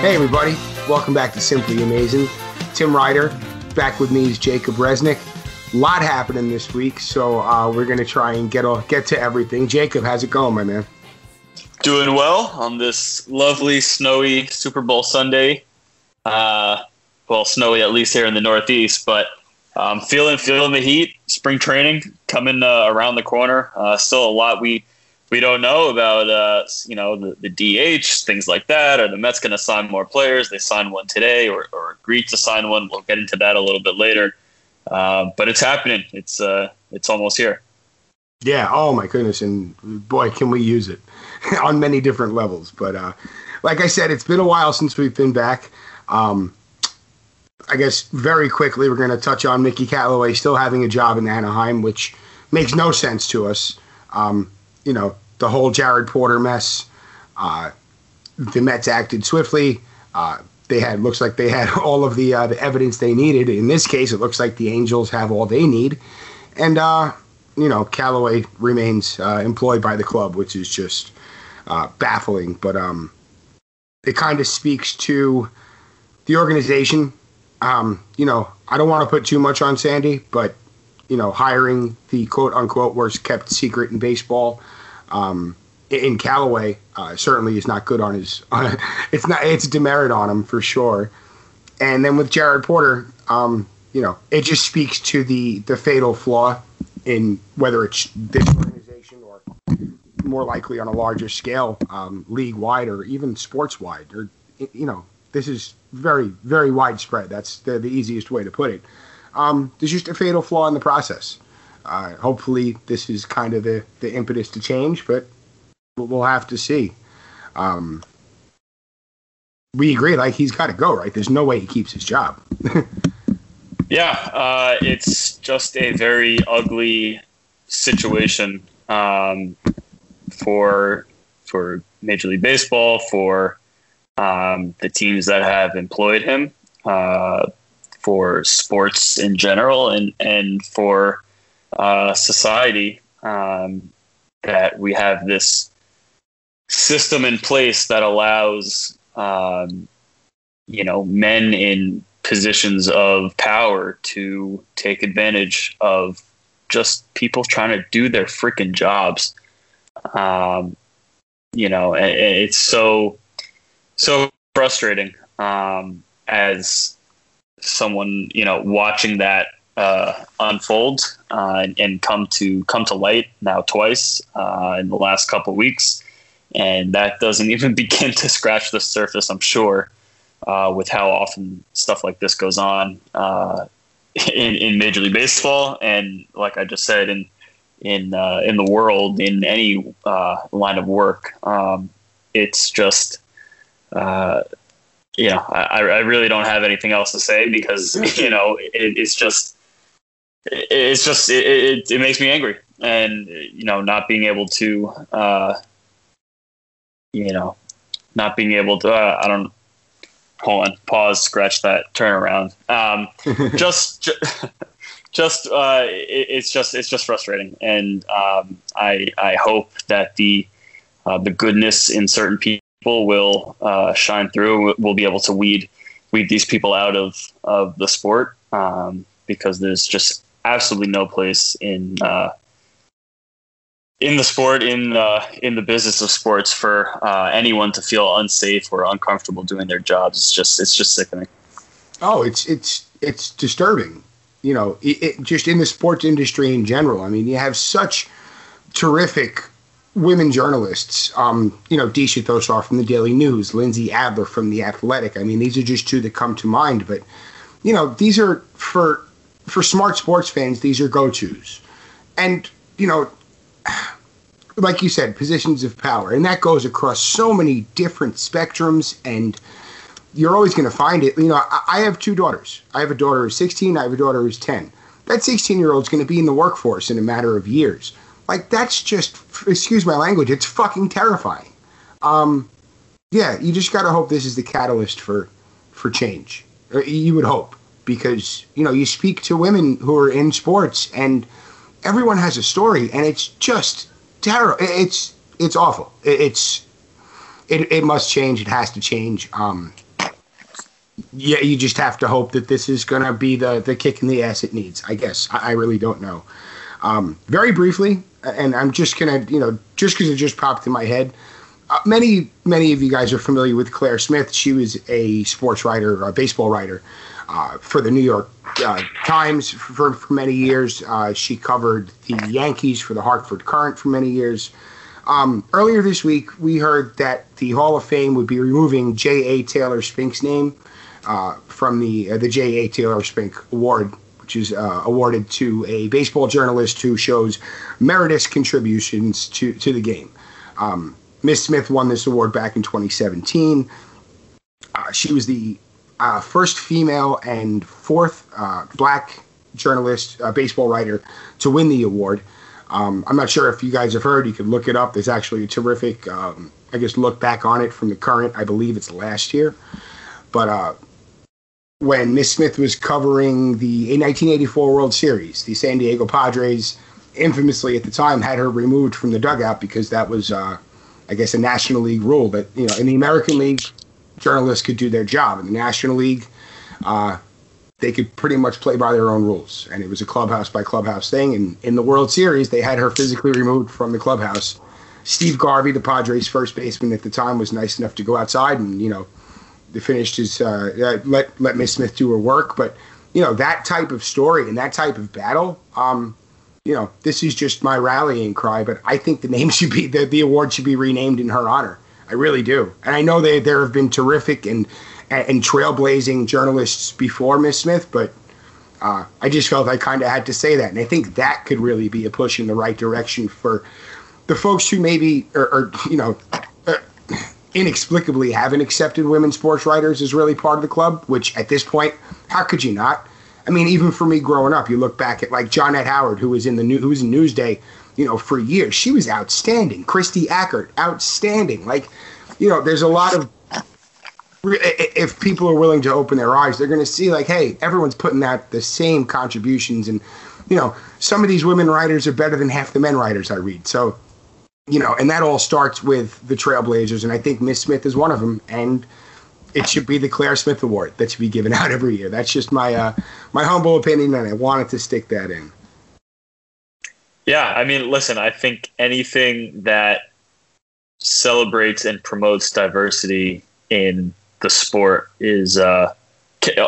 Hey, everybody. Welcome back to Simply Amazin'. Tim Ryder. Back with me is Jacob Resnick. A lot happening this week, so uh, we're going to try and get all, get to everything. Jacob, how's it going, my man? Doing well on this lovely, snowy Super Bowl Sunday. Uh, well, snowy at least here in the Northeast, but I'm um, feeling feeling the heat. Spring training coming uh, around the corner. Uh, still a lot we we don't know about uh, you know the, the DH things like that. Are the Mets going to sign more players? They signed one today, or, or agreed to sign one. We'll get into that a little bit later. Uh, but it's happening. It's uh, it's almost here. Yeah. Oh my goodness. And boy, can we use it on many different levels. But uh, like I said, it's been a while since we've been back. Um, I guess very quickly we're going to touch on Mickey Callaway still having a job in Anaheim, which makes no sense to us. Um, you know, the whole Jared Porter mess. Uh, the Mets acted swiftly. Uh, they had looks like they had all of the uh, the evidence they needed. In this case, it looks like the Angels have all they need, and uh, you know Callaway remains uh, employed by the club, which is just uh, baffling. But um, it kind of speaks to the organization. Um, you know, I don't want to put too much on Sandy, but you know, hiring the quote unquote worst kept secret in baseball um, in Callaway uh, certainly is not good on his. Uh, it's not. It's a demerit on him for sure. And then with Jared Porter, um, you know, it just speaks to the the fatal flaw in whether it's this organization or more likely on a larger scale, um, league wide or even sports wide, or you know, this is very very widespread. That's the, the easiest way to put it. Um, there's just a fatal flaw in the process. Uh, hopefully, this is kind of the, the impetus to change, but we'll have to see. Um, we agree, like he's got to go, right? There's no way he keeps his job. yeah, uh, it's just a very ugly situation um, for for Major League Baseball, for um, the teams that have employed him, uh, for sports in general, and and for uh, society um, that we have this system in place that allows um, you know men in positions of power to take advantage of just people trying to do their freaking jobs. Um, you know it's so so frustrating um, as someone you know watching that uh, unfold uh, and, come to come to light now twice uh, in the last couple weeks, and that doesn't even begin to scratch the surface. I'm sure uh, with how often stuff like this goes on uh, in, in Major League Baseball, and like I just said, in in uh, in the world, in any line of work, um, it's just you know, I, I really don't have anything else to say because you know it, it's just it's just it, it, it, makes me angry. And you know not being able to uh you know not being able to uh, i don't hold on pause scratch that turn around. Um just just, just uh it, it's just it's just frustrating. And um i i hope that the uh, the goodness in certain people will uh shine through we'll be able to weed weed these people out of of the sport um because there's just absolutely no place in uh, in the sport in uh, in the business of sports for uh, anyone to feel unsafe or uncomfortable doing their jobs. It's just it's just sickening. Oh, it's it's it's disturbing. You know, it, it, just in the sports industry in general. I mean, you have such terrific women journalists. Um, you know, Deesha Thosar from the Daily News, Lindsey Adler from the Athletic. I mean, these are just two that come to mind. But you know, these are for for smart sports fans, these are go tos. And, you know, like you said, positions of power. And that goes across so many different spectrums. And you're always going to find it. You know, I have two daughters. I have a daughter who's 16, I have a daughter who's 10. That 16 year old is going to be in the workforce in a matter of years. Like, that's just, excuse my language, it's fucking terrifying. Um, yeah, you just got to hope this is the catalyst for, for change. You would hope because you know you speak to women who are in sports and everyone has a story and it's just terrible it's it's awful it's it, it must change it has to change um yeah, you just have to hope that this is going to be the the kick in the ass it needs. I guess I, I really don't know. Um, very briefly, and I'm just gonna, you know, just because it just popped in my head. Uh, many, many of you guys are familiar with Claire Smith. She was a sports writer, a baseball writer uh, for the New York uh, Times for, for many years. Uh, she covered the Yankees for the Hartford Courant for many years. Um, earlier this week, we heard that the Hall of Fame would be removing J.G. Taylor Spink's name uh, from the uh, the J.G. Taylor Spink Award, which is awarded to a baseball journalist who shows meritorious contributions to, to the game. Um, Miss Smith won this award back in 2017. Uh, she was the uh, first female and fourth uh, black journalist, uh, baseball writer to win the award. Um, I'm not sure if you guys have heard. You can look it up. There's actually a terrific, um, I guess, look back on it from the Courant. I believe it's last year. But uh, when Miss Smith was covering the 1984 World Series, the San Diego Padres, infamously at the time, had her removed from the dugout because that was, uh, I guess, a National League rule. But you know, in the American League, journalists could do their job. In the National League, uh, they could pretty much play by their own rules, and it was a clubhouse by clubhouse thing. And in the World Series, they had her physically removed from the clubhouse. Steve Garvey, the Padres' first baseman at the time, was nice enough to go outside and you know, finished his uh, let let Miss Smith do her work. But you know that type of story and that type of battle. Um, you know, this is just my rallying cry, but I think the name should be the, the award should be renamed in her honor. I really do. And I know they, there have been terrific and, and trailblazing journalists before Miss Smith, but uh, I just felt I kind of had to say that. And I think that could really be a push in the right direction for the folks who maybe, or you know, uh, inexplicably haven't accepted women sports writers as really part of the club, which at this point, how could you not? I mean, even for me growing up, you look back at like Johnette Howard, who was in the new, who was in Newsday you know, for years. She was outstanding. Kristie Ackert, outstanding. Like, you know, there's a lot of if people are willing to open their eyes, they're going to see like, hey, everyone's putting out the same contributions, and you know, some of these women writers are better than half the men writers I read. So, you know, and that all starts with the Trailblazers, and I think Miss Smith is one of them, and it should be the Claire Smith Award that should be given out every year. That's just my uh, my humble opinion, and I wanted to stick that in. Yeah, I mean, listen, I think anything that celebrates and promotes diversity in the sport is, uh,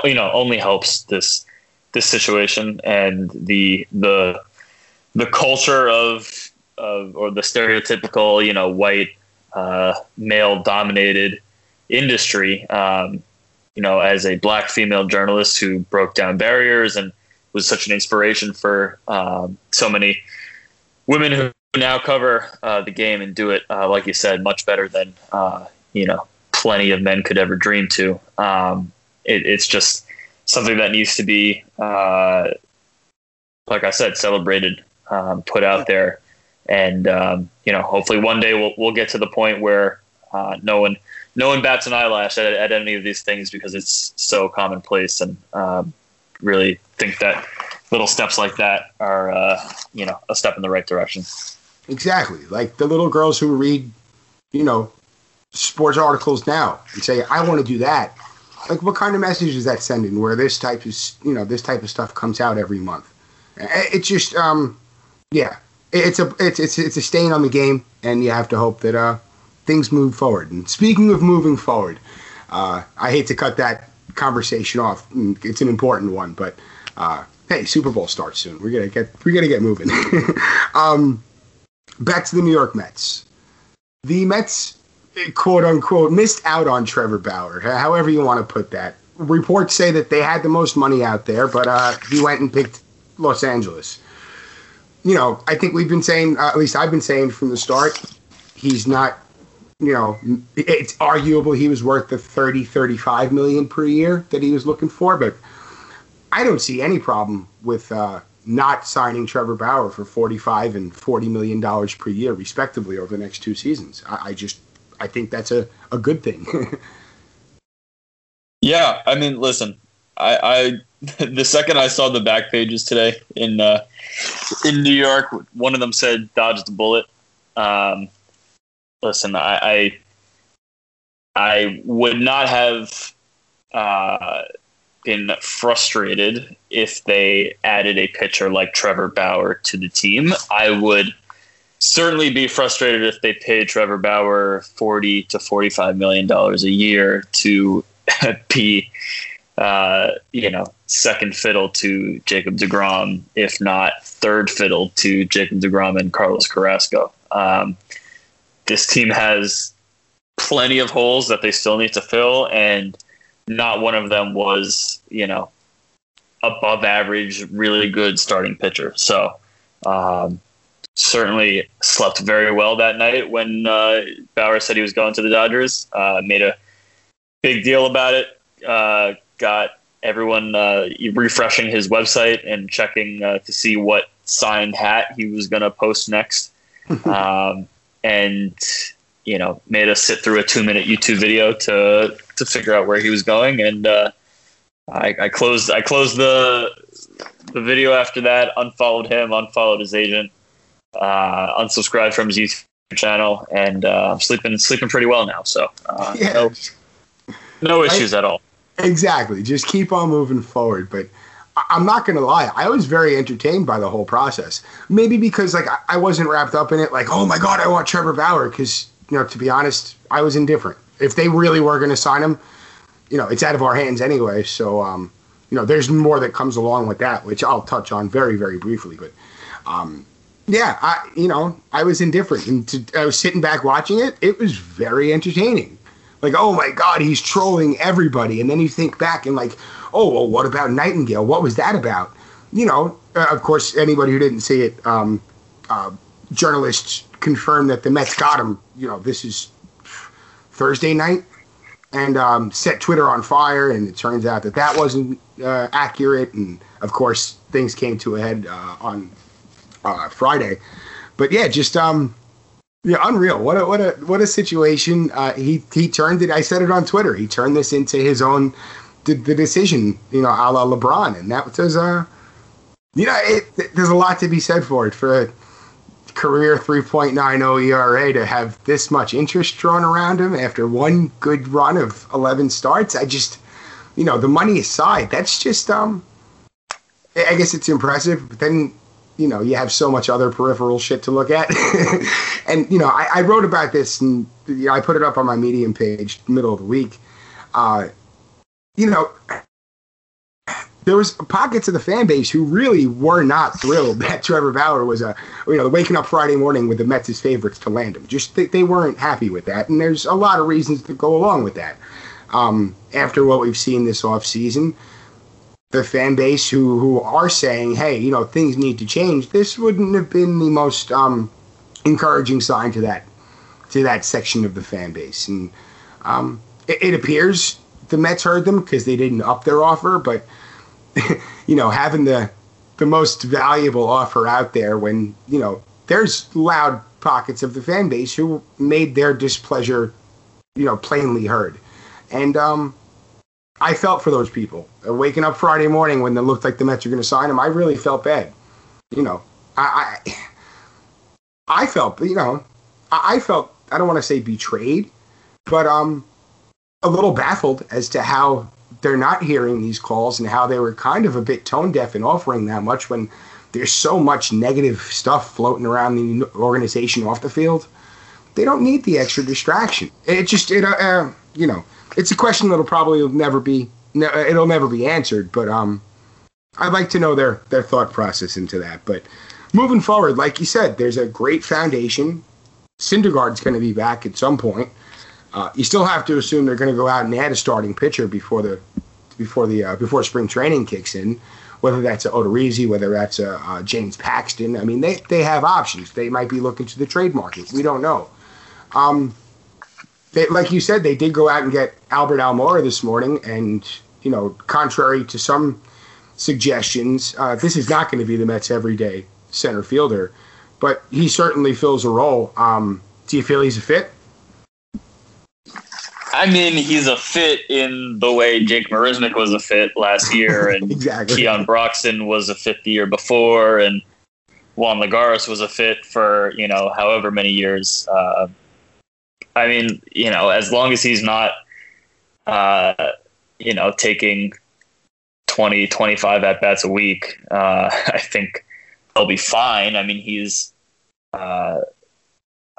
you know, only helps this this situation and the the the culture of of or the stereotypical, you know, white uh, male dominated industry. Um, you know, as a black female journalist who broke down barriers and was such an inspiration for um, so many women who now cover uh, the game and do it, uh, like you said, much better than uh, you know plenty of men could ever dream to. Um, it, it's just something that needs to be, uh, like I said, celebrated, um, put out there, and um, you know, hopefully one day we'll we'll get to the point where uh, no one no one bats an eyelash at, at, any of these things because it's so commonplace and um, really think that little steps like that are uh, you know a step in the right direction. Exactly, like the little girls who read, you know, sports articles now and say, "I want to do that." Like, what kind of message is that sending? Where this type of you know this type of stuff comes out every month? It's just, um, yeah, it's a it's it's it's a stain on the game, and you have to hope that uh things move forward. And speaking of moving forward, uh, I hate to cut that conversation off. It's an important one, but uh, hey, Super Bowl starts soon. We're gonna get we're gonna get moving. um, back to the New York Mets. The Mets, quote unquote, missed out on Trevor Bauer. However you want to put that. Reports say that they had the most money out there, but uh, he went and picked Los Angeles. You know, I think we've been saying, uh, at least I've been saying from the start, he's not. You know, it's arguable he was worth the 30, 35 million per year that he was looking for, but I don't see any problem with uh, not signing Trevor Bauer for 45 and 40 million dollars per year, respectively, over the next two seasons. I, I just I think that's a, a good thing. yeah, I mean, listen, I, I the second I saw the back pages today in uh, in New York, one of them said "dodge the bullet." Um, listen, I, I I would not have uh, been frustrated if they added a pitcher like Trevor Bauer to the team. I would certainly be frustrated if they paid Trevor Bauer 40 to 45 million dollars a year to be uh, you know, second fiddle to Jacob DeGrom, if not third fiddle to Jacob DeGrom and Carlos Carrasco. Um, this team has plenty of holes that they still need to fill, and not one of them was, you know, above average, really good starting pitcher. So, um, certainly slept very well that night when uh, Bauer said he was going to the Dodgers. Uh, made a big deal about it. Uh, got everyone uh, refreshing his website and checking uh, to see what signed hat he was going to post next. um, and you know, made us sit through a two-minute YouTube video to to figure out where he was going. And uh, I, I closed I closed the the video after that. Unfollowed him. Unfollowed his agent. Uh, unsubscribed from his YouTube channel, and uh, I'm sleeping sleeping pretty well now. So uh, yeah. no, no issues I, at all. Exactly. Just keep on moving forward. But I'm not going to lie. I was very entertained by the whole process. Maybe because like I wasn't wrapped up in it. Like, oh my god, I want Trevor Bauer. Because you know, to be honest, I was indifferent. If they really were going to sign him, you know, it's out of our hands anyway. So, um, you know, there's more that comes along with that, which I'll touch on very, very briefly. But, um, yeah, I, you know, I was indifferent, and to, I was sitting back watching it. It was very entertaining like, oh my God, he's trolling everybody. And then you think back and like, oh, well, what about Nightengale? What was that about? You know, uh, of course, anybody who didn't see it, um, uh, journalists confirmed that the Mets got him. You know, this is Thursday night, and um, set Twitter on fire. And it turns out that that wasn't uh, accurate. And of course, things came to a head uh, on uh, Friday. But yeah, just um, yeah, unreal. What a what a what a situation. Uh, he he turned it. I said it on Twitter. He turned this into his own the, the decision. You know, a la LeBron, and that was uh, you know, it, there's a lot to be said for it for career 3.90 ERA to have this much interest drawn around him after one good run of 11 starts. I just, you know, the money aside, that's just um, I guess it's impressive. But then you know you have so much other peripheral shit to look at and you know I, I, wrote about this and you know, i put it up on my medium page middle of the week uh, you know there was pockets of the fan base who really were not thrilled that Trevor Bauer was a you know waking up Friday morning with the Mets' favorites to land him. Just they, they weren't happy with that, and there's a lot of reasons to go along with that. Um, after what we've seen this off season, the fan base who who are saying, "Hey, you know, things need to change." This wouldn't have been the most um, encouraging sign to that to that section of the fan base, and um, it, it, appears the Mets heard them because they didn't up their offer. But you know, having the the most valuable offer out there when you know there's loud pockets of the fan base who made their displeasure, you know, plainly heard, and um, I felt for those people. Uh, waking up Friday morning when it looked like the Mets were going to sign him, I really felt bad. You know, I, I, I felt, you know, I, I felt, I don't want to say betrayed, but um, a little baffled as to how they're not hearing these calls and how they were kind of a bit tone deaf in offering that much when there's so much negative stuff floating around the organization off the field. They don't need the extra distraction. It just, it, uh, uh you know, it's a question that'll probably never be it'll never be answered. But um, I'd like to know their their thought process into that. But moving forward, like you said, there's a great foundation. Syndergaard's going to be back at some point. Uh, you still have to assume they're going to go out and add a starting pitcher before the before the uh, before spring training kicks in. Whether that's a Odorizzi, whether that's a, a James Paxton, I mean they they have options. They might be looking to the trade market. We don't know. Um, they, like you said, they did go out and get Albert Almora this morning, and you know, contrary to some suggestions, uh, this is not going to be the Mets' everyday center fielder, but he certainly fills a role. Um, do you feel he's a fit? I mean, he's a fit in the way Jake Marisnick was a fit last year, and exactly. Keon Broxton was a fit the year before, and Juan Lagares was a fit for you know however many years. Uh, I mean, you know, as long as he's not uh, you know, taking 20, 25 at bats a week, uh, I think he'll be fine. I mean, he's, uh,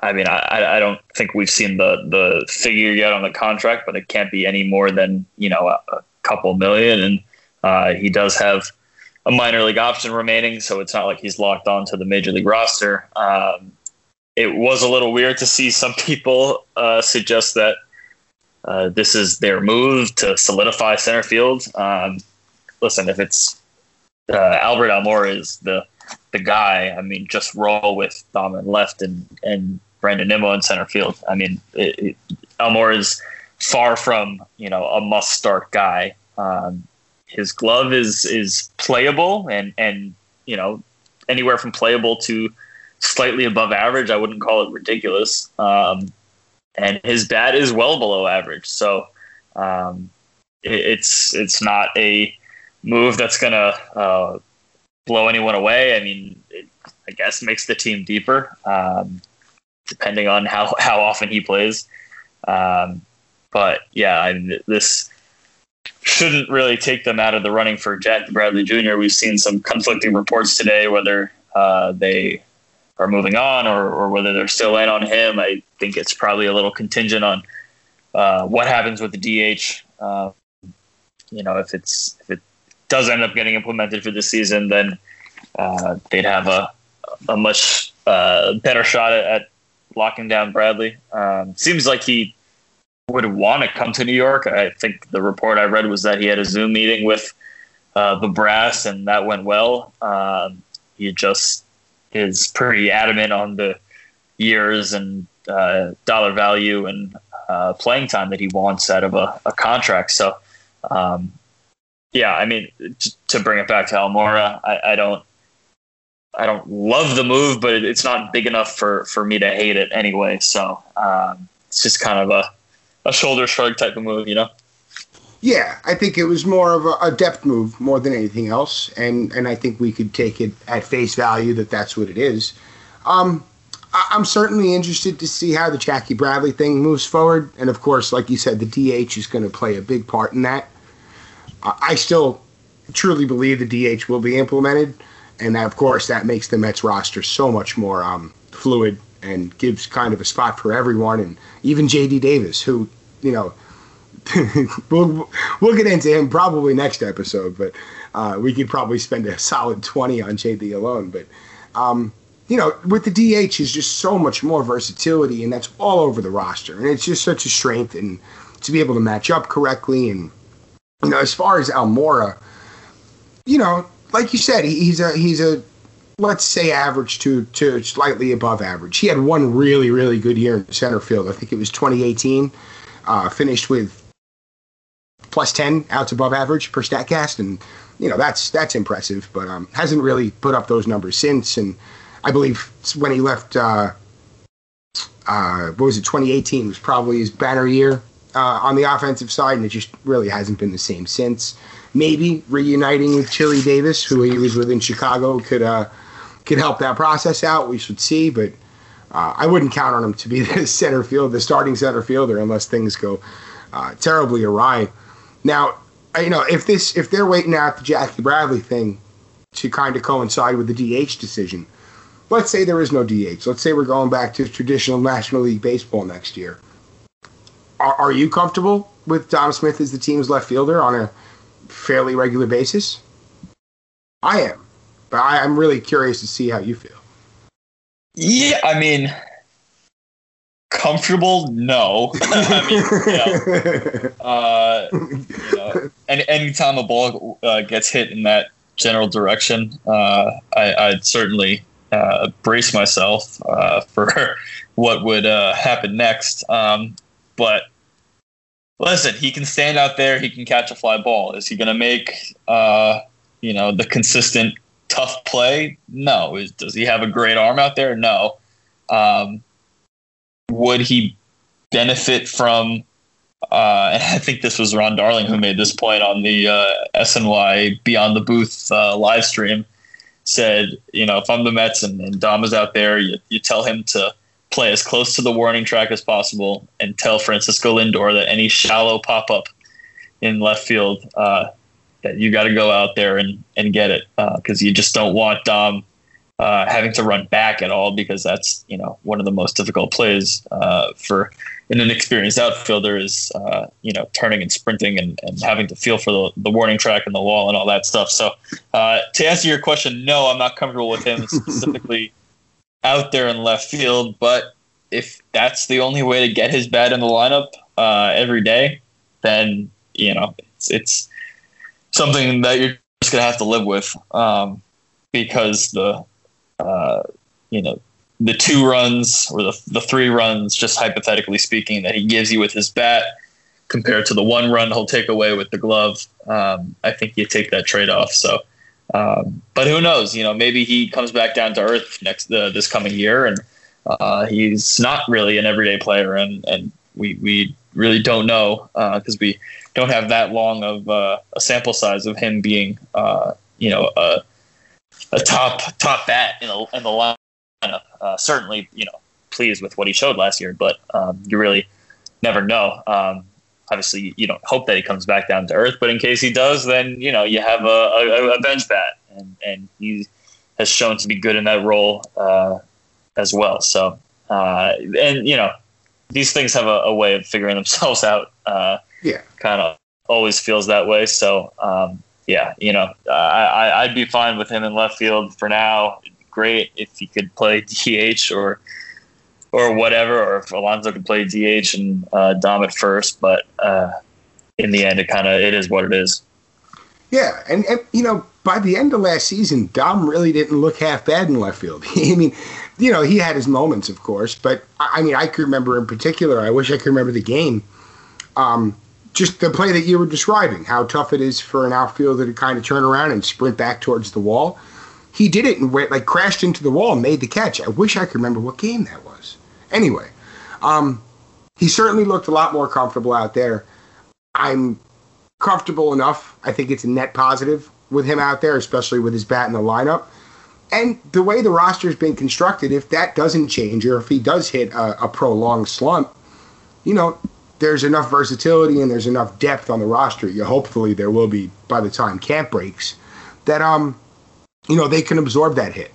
I mean, I, I don't think we've seen the, the figure yet on the contract, but it can't be any more than, you know, a, a couple million. And uh, he does have a minor league option remaining, so it's not like he's locked on to the major league roster. Um, it was a little weird to see some people uh, suggest that uh, this is their move to solidify center field. Um, listen, if it's uh, Albert Almora is the the guy, I mean, just roll with Dom left and and Brandon Nimmo in center field. I mean, it, it, Almora is far from you know a must start guy. Um, his glove is is playable and and you know anywhere from playable to slightly above average. I wouldn't call it ridiculous. Um, and his bat is well below average. So um, it, it's it's not a move that's gonna uh, blow anyone away. I mean, it, I guess makes the team deeper, um, depending on how how often he plays. Um, but yeah, I this shouldn't really take them out of the running for Jack Bradley Jr. We've seen some conflicting reports today, whether uh, they are moving on or, or whether they're still in on him. I think it's probably a little contingent on uh, what happens with the DH. Uh, you know, if it's if it does end up getting implemented for the season, then uh, they'd have a a much uh, better shot at, locking down Bradley. Um, seems like he would want to come to New York. I think the report I read was that he had a Zoom meeting with uh, the brass, and that went well. Um, he just is pretty adamant on the years and uh, dollar value and uh, playing time that he wants out of a, a contract. So, um, yeah, I mean, to bring it back to Almora, I, I, don't, I don't love the move, but it's not big enough for for me to hate it anyway. So um, it's just kind of a a shoulder shrug type of move, you know. Yeah, I think it was more of a, a, depth move more than anything else, and and I think we could take it at face value that that's what it is. Um, I, am certainly interested to see how the Jackie Bradley thing moves forward, and of course, like you said, the DH is going to play a big part in that. Uh, I still truly believe the DH will be implemented, and of course, that makes the Mets roster so much more um, fluid and gives kind of a spot for everyone, and even J.D. Davis, who you know we'll we'll get into him probably next episode, but uh, we could probably spend a solid twenty on JD alone. But um, you know, with the DH is just so much more versatility, and that's all over the roster, and it's just such a strength, and to be able to match up correctly, and you know, as far as Almora, you know, like you said, he's a he's a let's say average to to slightly above average. He had one really really good year in center field. I think it was 2018. Uh, finished with plus 10 outs above average per Statcast, and you know that's that's impressive. But um, hasn't really put up those numbers since. And I believe when he left, uh, uh, what was it? 2018 was probably his banner year uh, on the offensive side, and it just really hasn't been the same since. Maybe reuniting with Chili Davis, who he was with in Chicago, could uh, could help that process out. We should see, but. Uh, I wouldn't count on him to be the center field, the starting center fielder, unless things go uh, terribly awry. Now, you know, if this if they're waiting out the Jackie Bradley thing to kind of coincide with the DH decision, let's say there is no DH. Let's say we're going back to traditional National League baseball next year. Are, are you comfortable with Dom Smith as the team's left fielder on a fairly regular basis? I am, but I, I'm really curious to see how you feel. Yeah, I mean, comfortable? No. I mean, you know, uh, you know, any anytime a ball uh, gets hit in that general direction, uh, I, would certainly uh, brace myself uh, for what would uh, happen next. Um, but listen, he can stand out there. He can catch a fly ball. Is he going to make you know the consistent tough play? No. Is, does he have a great arm out there? No. Um, would he benefit from? Uh, and I think this was Ron Darling who made this point on the uh, SNY Beyond the Booth uh, live stream. Said, you know, if I'm the Mets and, and Dom is out there, you, you tell him to play as close to the warning track as possible and tell Francisco Lindor that any shallow pop up in left field, uh, that you got to go out there and, and get it because uh, you just don't want Dom uh, having to run back at all because that's you know one of the most difficult plays uh, for an inexperienced outfielder is uh, you know turning and sprinting and, and having to feel for the, the warning track and the wall and all that stuff. So uh, to answer your question, no, I'm not comfortable with him specifically out there in left field. But if that's the only way to get his bat in the lineup uh, every day, then you know it's, it's something that you're just gonna have to live with um, because the uh, you know the two runs or the, the three runs, just hypothetically speaking, that he gives you with his bat compared to the one run he'll take away with the glove. Um, I think you take that trade off. So, um, but who knows? You know, maybe he comes back down to earth next uh, this coming year, and uh, he's not really an everyday player, and and we we really don't know because uh, we don't have that long of uh, a sample size of him being, uh, you know, a, a top top bat in the in the lineup. Uh, certainly, you know, pleased with what he showed last year, but um, you really never know. Um, obviously, you don't hope that he comes back down to earth, but in case he does, then you know you have a, a, a bench bat, and and he has shown to be good in that role uh, as well. So, uh, and you know, these things have a, a way of figuring themselves out. Uh, yeah, kind of always feels that way. So um, yeah, you know, I I'd be fine with him in left field for now. Great if he could play DH or or whatever, or if Alonso could play DH and uh, Dom at first. But uh, in the end, it kind of it is what it is. Yeah, and, and you know, by the end of last season, Dom really didn't look half bad in left field. I mean, you know, he had his moments, of course, but I mean, I could remember in particular. I wish I could remember the game. Um, just the play that you were describing, how tough it is for an outfielder to kind of turn around and sprint back towards the wall. He did it and went like crashed into the wall and made the catch. I wish I could remember what game that was. Anyway, um, he certainly looked a lot more comfortable out there. I'm comfortable enough. I think it's a net positive with him out there, especially with his bat in the lineup. And the way the roster's been constructed, if that doesn't change or if he does hit a, a prolonged slump, you know, there's enough versatility and there's enough depth on the roster. You hopefully there will be by the time camp breaks that um you know they can absorb that hit.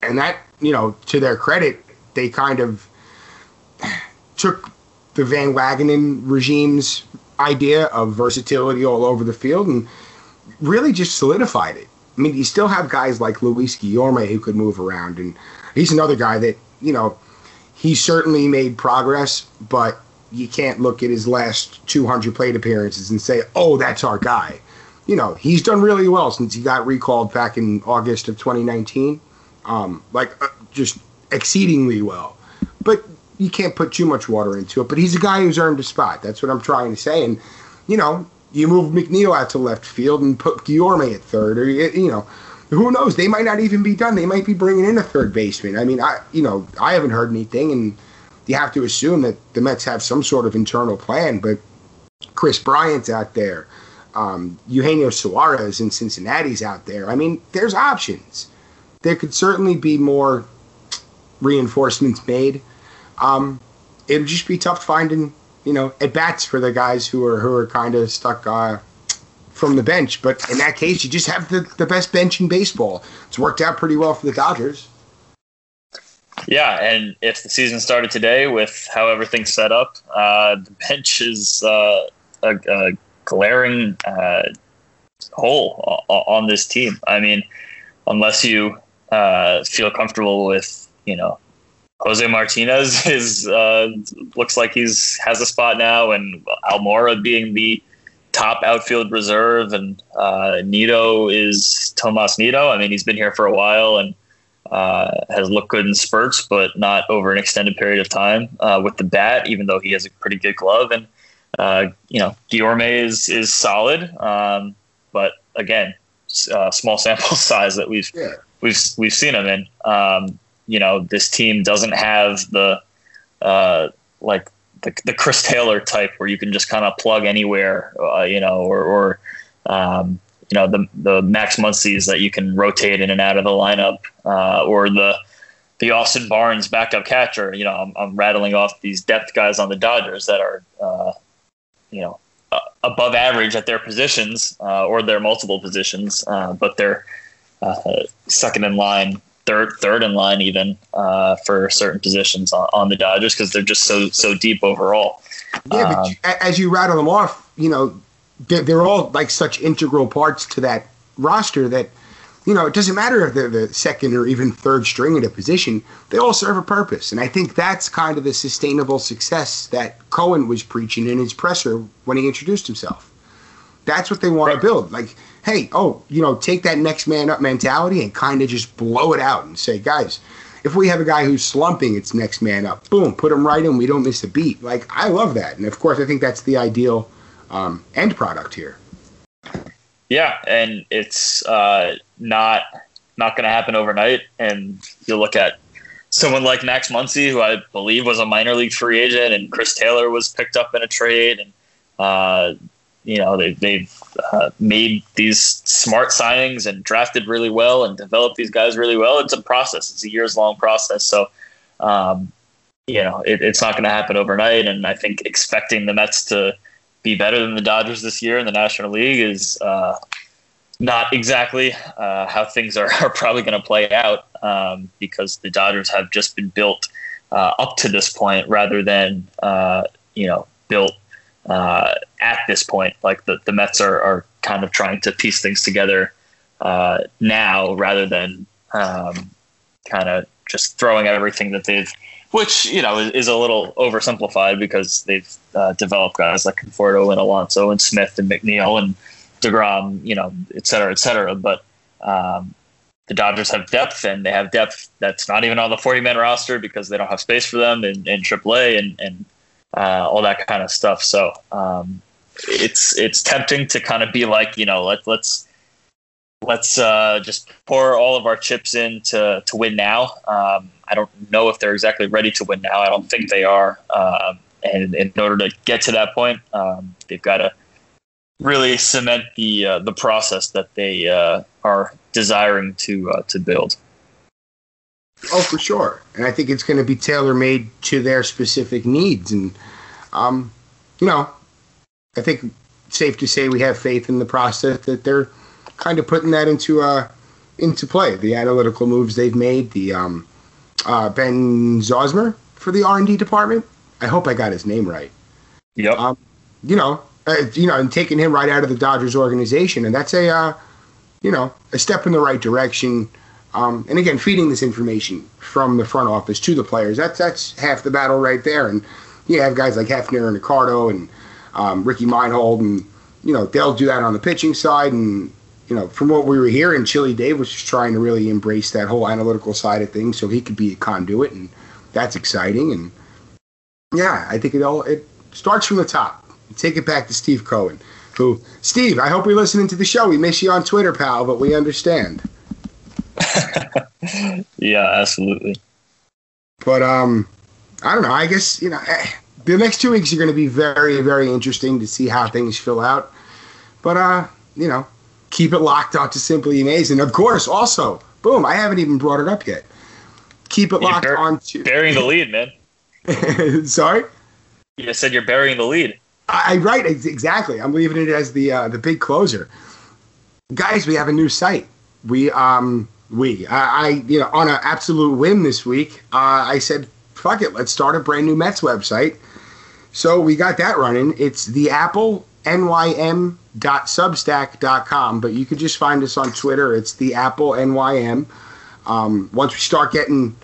And that, you know, to their credit, they kind of took the Van Wagenen regime's idea of versatility all over the field and really just solidified it. I mean, you still have guys like Luis Guillorme who could move around, and he's another guy that, you know, he certainly made progress, but you can't look at his last 200 plate appearances and say, oh, that's our guy. You know, he's done really well since he got recalled back in August of 2019. Um, like, uh, just exceedingly well. But you can't put too much water into it. But he's a guy who's earned a spot. That's what I'm trying to say. And, you know, you move McNeil out to left field and put Guillorme at third, or, you know, who knows? They might not even be done. They might be bringing in a third baseman. I mean, I, you know, I haven't heard anything, and you have to assume that the Mets have some sort of internal plan. But Kris Bryant's out there, um, Eugenio Suarez in Cincinnati's out there. I mean, there's options. There could certainly be more reinforcements made. Um, it'd just be tough finding, you know, at bats for the guys who are who are kind of stuck uh, from the bench. But in that case, you just have the, the best bench in baseball. It's worked out pretty well for the Dodgers. Yeah, and if the season started today with how everything's set up, uh, the bench is uh, a, a, glaring uh, hole on this team. I mean, unless you uh, feel comfortable with, you know, Jose Martinez is uh, looks like he's has a spot now, and Almora being the top outfield reserve, and uh, Nido is Tomas Nido. I mean, he's been here for a while, and uh, has looked good in spurts, but not over an extended period of time uh, with the bat, even though he has a pretty good glove. And, uh, you know, Guillorme is, is solid. Um, but again, uh, small sample size that we've, yeah. we've, we've seen him in. Um, you know, this team doesn't have the, uh, like, the, the Chris Taylor type where you can just kind of plug anywhere, uh, you know, or, or um, you know the the Max Muncy's that you can rotate in and out of the lineup, uh, or the the Austin Barnes backup catcher. You know, I'm, I'm, rattling off these depth guys on the Dodgers that are, uh, you know, above average at their positions uh, or their multiple positions, uh, but they're uh, second in line, third third in line even uh, for certain positions on, on the Dodgers because they're just so so deep overall. Yeah, but um, as you rattle them off, you know they're, they're all like such integral parts to that roster that you know, it doesn't matter if they're the second or even third string at a position, they all serve a purpose. And I think that's kind of the sustainable success that Cohen was preaching in his presser when he introduced himself. That's what they want right. to build. Like, hey, oh, you know, take that next man up mentality and kind of just blow it out and say, guys, if we have a guy who's slumping, it's next man up. Boom, put him right in. We don't miss a beat. Like, I love that. And of course, I think that's the ideal um, end product here. Yeah, and it's uh, not not going to happen overnight. And you look at someone like Max Muncy, who I believe was a minor league free agent, and Chris Taylor was picked up in a trade, and uh, you know they, they've uh, made these smart signings and drafted really well and developed these guys really well. It's a process. It's a years long process. So. Um, you know, it, it's not going to happen overnight, and I think expecting the Mets to be better than the Dodgers this year in the National League is uh, not exactly uh, how things are, are probably going to play out um, because the Dodgers have just been built uh, up to this point rather than uh, you know built uh, at this point. Like the, the Mets are, are kind of trying to piece things together uh, now rather than um, kind of just throwing everything that they've which you know is, is a little oversimplified because they've uh, developed guys like Conforto and Alonso and Smith and McNeil and Degrom, you know, et cetera, et cetera. But um, the Dodgers have depth, and they have depth that's not even on the 40 man roster because they don't have space for them in, in AAA and and uh, all that kind of stuff. So um, it's it's tempting to kind of be like, you know, let let's let's uh, just pour all of our chips in to, to win now. Um, I don't know if they're exactly ready to win now. I don't think they are. Um, and in order to get to that point, um, they've got to really cement the uh, the process that they uh, are desiring to uh, to build. Oh, for sure, and I think it's going to be tailor made to their specific needs, and um, you know, I think safe to say we have faith in the process that they're kind of putting that into uh into play. The analytical moves they've made, the um, uh, Ben Zauzmer for the R and D department. I hope I got his name right. Yep. Um, you know, uh, you know, and taking him right out of the Dodgers organization, and that's a, uh, you know, a step in the right direction. Um, and again, feeding this information from the front office to the players, that's that's half the battle right there. And you have guys like Hefner and Ricardo and um, Ricky Meinhold, and you know they'll do that on the pitching side. And you know, from what we were hearing, Chili Dave was just trying to really embrace that whole analytical side of things, so he could be a conduit, and that's exciting. And yeah, I think it all it starts from the top take it back to Steve Cohen, who, Steve, I hope you're listening to the show. We miss you on Twitter, pal, but we understand. yeah, absolutely. But um, I don't know. I guess you know eh, the next two weeks are going to be very, very interesting to see how things fill out. But uh, you know, keep it locked on to Simply Amazin'. Of course, also, boom. I haven't even brought it up yet. Keep it locked on to burying the lead, man. Sorry. You said you're burying the lead. I, right exactly. I'm leaving it as the uh, the big closer. Guys, we have a new site. We um we I, I you know on an absolute whim this week. Uh, I said fuck it, let's start a brand new Mets website. So we got that running. It's the Apple nym.substack.com, but you can just find us on Twitter. It's the Apple NYM. Um, once we start getting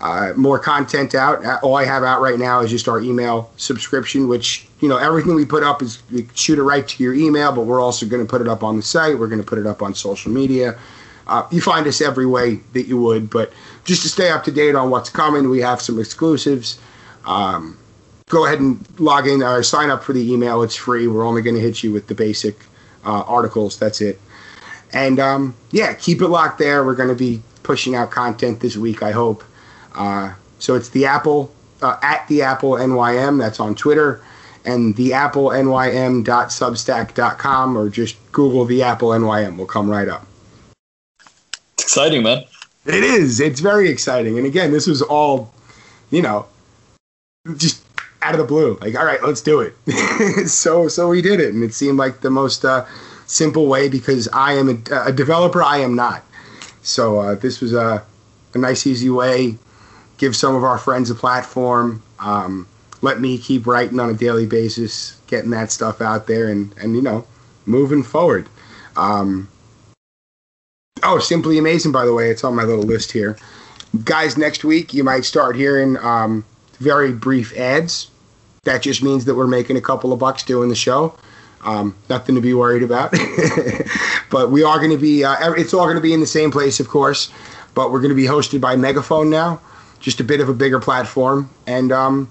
uh, more content out. Uh, all I have out right now is just our email subscription, which you know everything we put up is shoot it right to your email, but we're also going to put it up on the site. We're going to put it up on social media. Uh, you find us every way that you would, but just to stay up to date on what's coming, we have some exclusives. Um, go ahead and log in or sign up for the email. It's free. We're only going to hit you with the basic uh, articles. That's it. And um, yeah, keep it locked there. We're going to be pushing out content this week, I hope. Uh, so it's the Apple uh, at the Apple NYM. That's on Twitter, and the Apple NYM.substack.com, or just Google the Apple NYM. Will come right up. Exciting, man. It is. It's very exciting. And again, this was all, you know, just out of the blue. Like, all right, let's do it. so so we did it, and it seemed like the most uh, simple way because I am a, a developer. I am not. So uh, this was a, a nice, easy way. Give some of our friends a platform. Um, let me keep writing on a daily basis, getting that stuff out there, and and you know, moving forward. Um, oh, simply amazing! By the way, it's on my little list here. Guys, next week you might start hearing um, very brief ads. That just means that we're making a couple of bucks doing the show. Um, nothing to be worried about. but we are going to be, uh, it's all going to be in the same place, of course. But we're going to be hosted by Megaphone now, just a bit of a bigger platform. And, um,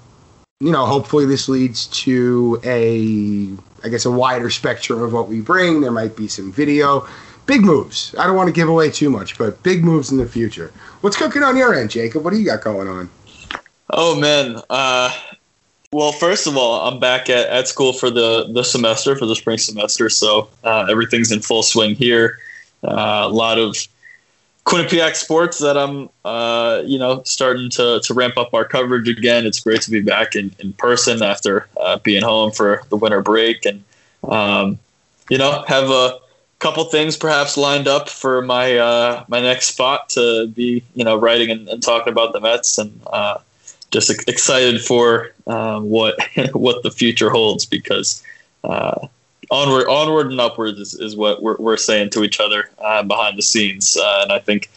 you know, hopefully this leads to a, I guess, a wider spectrum of what we bring. There might be some video. Big moves. I don't want to give away too much, but big moves in the future. What's cooking on your end, Jacob? What do you got going on? Oh man, uh, well, first of all, I'm back at, at school for the, the semester, for the spring semester. So uh, everything's in full swing here. Uh, a lot of Quinnipiac sports that I'm, uh, you know, starting to, to ramp up our coverage again. It's great to be back in, in person after uh, being home for the winter break and, um, you know, have a couple things perhaps lined up for my uh, my next spot to be, you know, writing and, and talking about the Mets and uh, just excited for um, what what the future holds because uh, onward onward and upwards is, is what we're, we're saying to each other uh, behind the scenes uh, and I think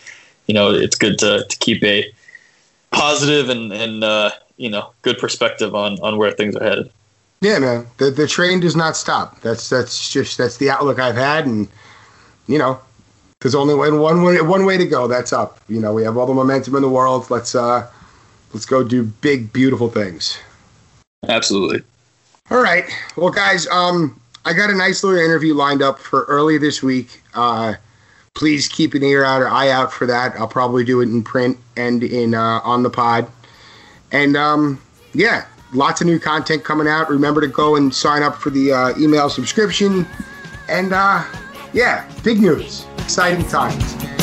you know it's good to, to keep a positive and and you know good perspective on on where things are headed. Yeah, man. The the train does not stop. That's that's just that's the outlook I've had, and you know, there's only one one way one way to go. That's up. You know, we have all the momentum in the world. Let's uh let's go do big, beautiful things. Absolutely. All right. Well, guys, um, I got a nice little interview lined up for early this week. Uh, please keep an ear out or eye out for that. I'll probably do it in print and in uh, on the pod. And um, yeah, lots of new content coming out. Remember to go and sign up for the uh, email subscription. And uh, yeah, big news, exciting times.